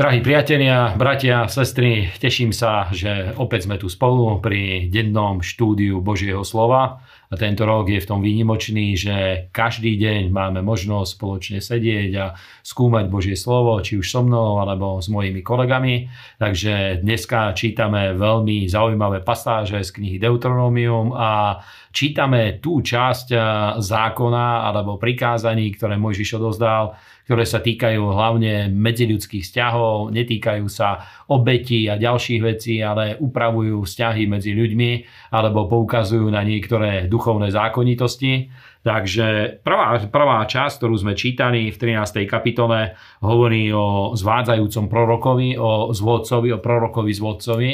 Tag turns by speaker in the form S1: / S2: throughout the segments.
S1: Drahí priatelia, bratia, sestry, teším sa, že opäť sme tu spolu pri dennom štúdiu Božieho slova. A tento rok je v tom výnimočný, že každý deň máme možnosť spoločne sedieť a skúmať Božie slovo, či už so mnou alebo s mojimi kolegami. Takže dneska čítame veľmi zaujímavé pasáže z knihy Deuteronomium a čítame tú časť zákona alebo prikázaní, ktoré Mojžiš odozdal ktoré sa týkajú hlavne medziľudských vzťahov, netýkajú sa obetí a ďalších vecí, ale upravujú vzťahy medzi ľuďmi alebo poukazujú na niektoré duchovné zákonitosti. Takže prvá, prvá časť, ktorú sme čítali v 13. kapitole, hovorí o zvádzajúcom prorokovi, o zvodcovi, o prorokovi zvodcovi.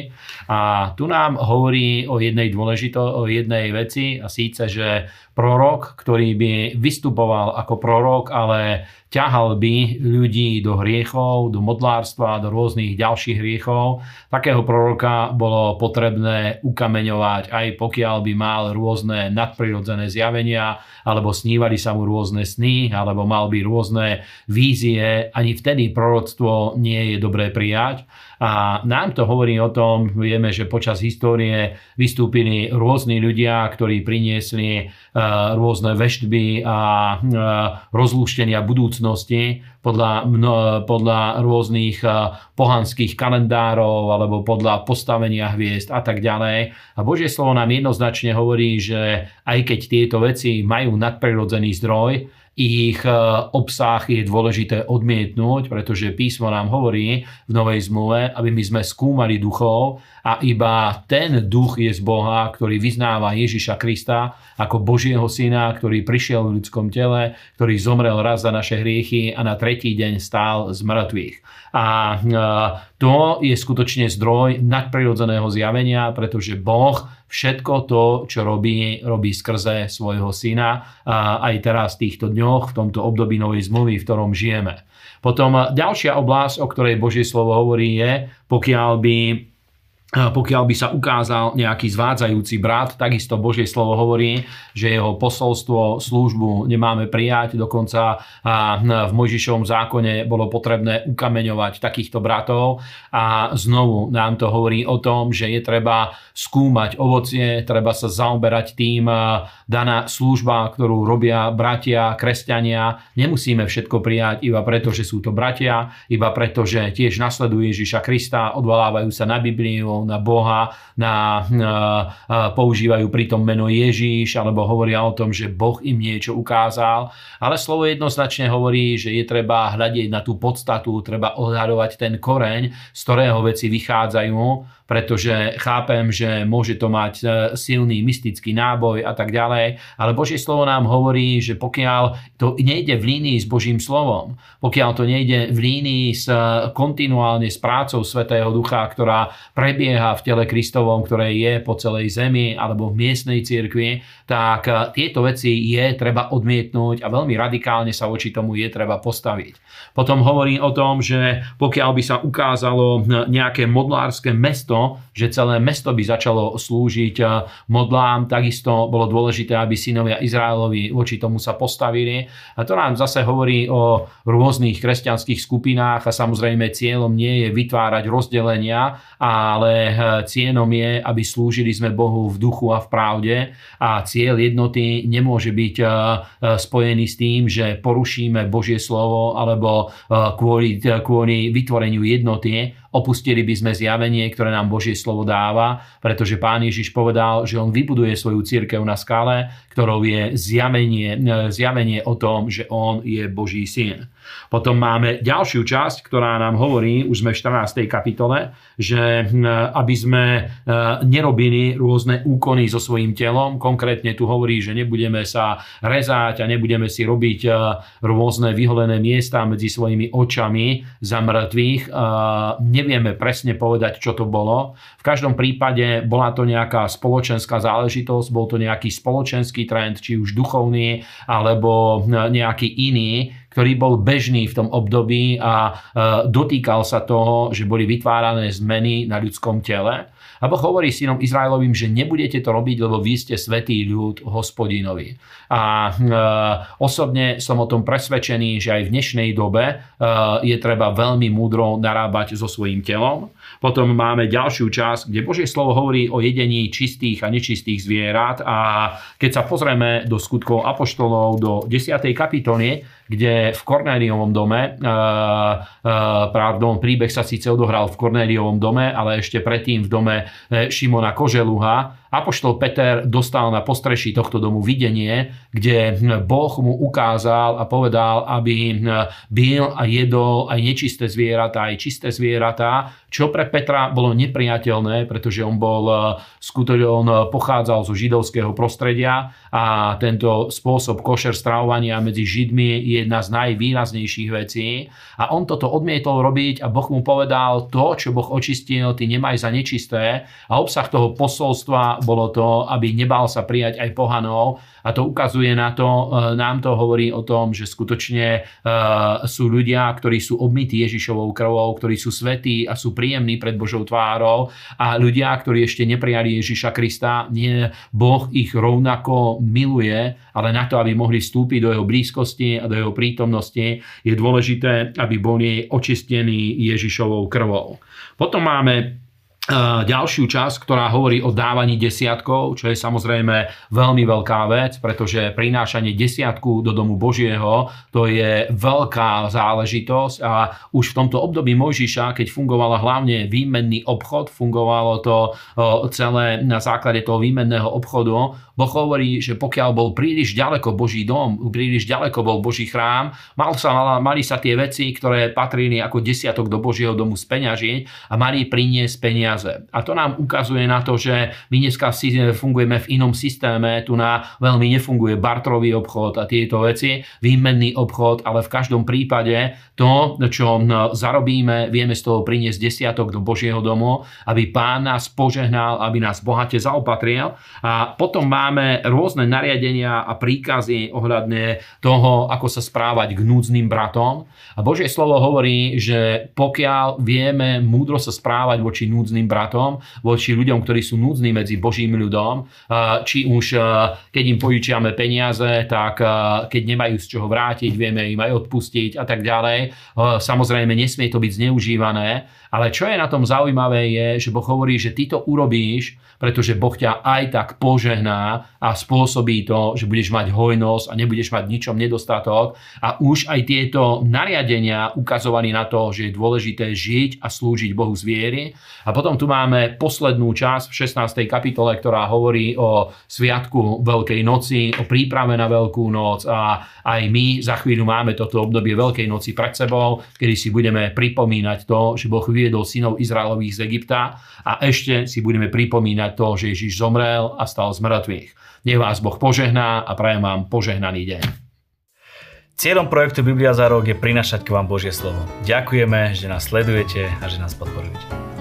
S1: A tu nám hovorí o jednej dôležito, o jednej veci, a síce, že prorok, ktorý by vystupoval ako prorok, ale ťahal by ľudí do hriechov, do modlárstva, do rôznych ďalších hriechov. Takého proroka bolo potrebné ukameňovať, aj pokiaľ by mal rôzne nadprirodzené zjavenia, alebo snívali sa mu rôzne sny, alebo mal by rôzne vízie. Ani vtedy proroctvo nie je dobré prijať. A nám to hovorí o tom, vieme, že počas histórie vystúpili rôzni ľudia, ktorí priniesli e, rôzne veštby a e, rozlúštenia budúcnosti podľa, podľa rôznych e, pohanských kalendárov alebo podľa postavenia hviezd a tak ďalej. A Božie slovo nám jednoznačne hovorí, že aj keď tieto veci majú nadprirodzený zdroj, ich e, obsah je dôležité odmietnúť, pretože písmo nám hovorí v Novej zmluve, aby my sme skúmali duchov a iba ten duch je z Boha, ktorý vyznáva Ježiša Krista ako Božieho syna, ktorý prišiel v ľudskom tele, ktorý zomrel raz za naše hriechy a na tretí deň stál z mŕtvych. A e, to je skutočne zdroj nadprirodzeného zjavenia, pretože Boh všetko to, čo robí, robí skrze svojho syna aj teraz týchto dňoch, v tomto období novej zmluvy, v ktorom žijeme. Potom ďalšia oblasť, o ktorej Božie slovo hovorí, je, pokiaľ by pokiaľ by sa ukázal nejaký zvádzajúci brat, takisto Božie slovo hovorí, že jeho posolstvo, službu nemáme prijať. Dokonca v Mojžišovom zákone bolo potrebné ukameňovať takýchto bratov. A znovu nám to hovorí o tom, že je treba skúmať ovocie, treba sa zaoberať tým, daná služba, ktorú robia bratia, kresťania. Nemusíme všetko prijať iba preto, že sú to bratia, iba preto, že tiež nasledujú Ježiša Krista, odvolávajú sa na Bibliu, na Boha, na, na, používajú pritom meno Ježíš, alebo hovoria o tom, že Boh im niečo ukázal. Ale slovo jednoznačne hovorí, že je treba hľadiť na tú podstatu, treba odhadovať ten koreň, z ktorého veci vychádzajú pretože chápem, že môže to mať e, silný mystický náboj a tak ďalej, ale Božie slovo nám hovorí, že pokiaľ to nejde v línii s Božím slovom, pokiaľ to nejde v línii s, e, kontinuálne s prácou Svetého Ducha, ktorá prebieha v tele Kristovom, ktoré je po celej zemi alebo v miestnej cirkvi, tak e, tieto veci je treba odmietnúť a veľmi radikálne sa voči tomu je treba postaviť. Potom hovorí o tom, že pokiaľ by sa ukázalo nejaké modlárske mesto, to, že celé mesto by začalo slúžiť eh, modlám. Takisto bolo dôležité, aby synovia Izraelovi voči tomu sa postavili. A to nám zase hovorí o rôznych kresťanských skupinách a samozrejme cieľom nie je vytvárať rozdelenia, ale eh, cieľom je, aby slúžili sme Bohu v duchu a v pravde a cieľ jednoty nemôže byť eh, spojený s tým, že porušíme Božie slovo alebo kvôli, kvôli vytvoreniu jednoty opustili by sme zjavenie, ktoré nám Božie slovo dáva, pretože Pán Ježiš povedal, že On vybuduje svoju církev na skale, ktorou je zjavenie, zjavenie o tom, že On je Boží syn. Potom máme ďalšiu časť, ktorá nám hovorí, už sme v 14. kapitole, že hm, aby sme e, nerobili rôzne úkony so svojím telom. Konkrétne tu hovorí, že nebudeme sa rezať a nebudeme si robiť e, rôzne vyholené miesta medzi svojimi očami za mŕtvych. E, nevieme presne povedať, čo to bolo. V každom prípade bola to nejaká spoločenská záležitosť, bol to nejaký spoločenský trend, či už duchovný, alebo nejaký iný, ktorý bol bežný v tom období a dotýkal sa toho, že boli vytvárané zmeny na ľudskom tele. A Boh hovorí synom Izraelovým, že nebudete to robiť, lebo vy ste svetý ľud hospodinovi. A e, osobne som o tom presvedčený, že aj v dnešnej dobe e, je treba veľmi múdro narábať so svojím telom. Potom máme ďalšiu časť, kde Božie slovo hovorí o jedení čistých a nečistých zvierat a keď sa pozrieme do skutkov apoštolov do 10. kapitoly, kde v Kornéliovom dome, uh, uh, pardon, príbeh sa síce odohral v Kornéliovom dome, ale ešte predtým v dome Šimona Koželuha, Apoštol Peter dostal na postreší tohto domu videnie, kde Boh mu ukázal a povedal, aby bil a jedol aj nečisté zvieratá, aj čisté zvieratá, čo pre Petra bolo nepriateľné, pretože on bol skutočne, on pochádzal zo židovského prostredia a tento spôsob košer stravovania medzi Židmi je jedna z najvýraznejších vecí. A on toto odmietol robiť a Boh mu povedal, to, čo Boh očistil, ty nemaj za nečisté. A obsah toho posolstva bolo to, aby nebal sa prijať aj pohanov. A to ukazuje na to, e, nám to hovorí o tom, že skutočne e, sú ľudia, ktorí sú obmytí Ježišovou krvou, ktorí sú svetí a sú príjemní pred Božou tvárou a ľudia, ktorí ešte neprijali Ježiša Krista, nie, Boh ich rovnako miluje, ale na to, aby mohli vstúpiť do jeho blízkosti a do jeho prítomnosti, je dôležité, aby boli očistení Ježišovou krvou. Potom máme ďalšiu časť, ktorá hovorí o dávaní desiatkov, čo je samozrejme veľmi veľká vec, pretože prinášanie desiatku do domu Božieho to je veľká záležitosť a už v tomto období Mojžiša, keď fungovala hlavne výmenný obchod, fungovalo to celé na základe toho výmenného obchodu, Boh hovorí, že pokiaľ bol príliš ďaleko Boží dom, príliš ďaleko bol Boží chrám, mal sa, mali sa tie veci, ktoré patrili ako desiatok do Božieho domu speňažiť a mali priniesť peniaze. A to nám ukazuje na to, že my dneska fungujeme v inom systéme, tu na veľmi nefunguje bartrový obchod a tieto veci, výmenný obchod, ale v každom prípade to, čo zarobíme, vieme z toho priniesť desiatok do Božieho domu, aby Pán nás požehnal, aby nás bohate zaopatril. A potom má máme rôzne nariadenia a príkazy ohľadne toho, ako sa správať k núdznym bratom. A Božie slovo hovorí, že pokiaľ vieme múdro sa správať voči núdznym bratom, voči ľuďom, ktorí sú núdzni medzi Božím ľudom, či už keď im požičiame peniaze, tak keď nemajú z čoho vrátiť, vieme im aj odpustiť a tak ďalej. Samozrejme, nesmie to byť zneužívané, ale čo je na tom zaujímavé je, že Boh hovorí, že ty to urobíš, pretože Boh ťa aj tak požehná a spôsobí to, že budeš mať hojnosť a nebudeš mať ničom nedostatok. A už aj tieto nariadenia ukazovali na to, že je dôležité žiť a slúžiť Bohu z viery. A potom tu máme poslednú časť v 16. kapitole, ktorá hovorí o sviatku Veľkej noci, o príprave na Veľkú noc a aj my za chvíľu máme toto obdobie Veľkej noci pred sebou, kedy si budeme pripomínať to, že Boh vyviedol synov Izraelových z Egypta a ešte si budeme pripomínať to, že Ježiš zomrel a stal z mŕtvych. Nech vás Boh požehná a prajem vám požehnaný deň.
S2: Cieľom projektu Biblia za rok je prinašať k vám Božie slovo. Ďakujeme, že nás sledujete a že nás podporujete.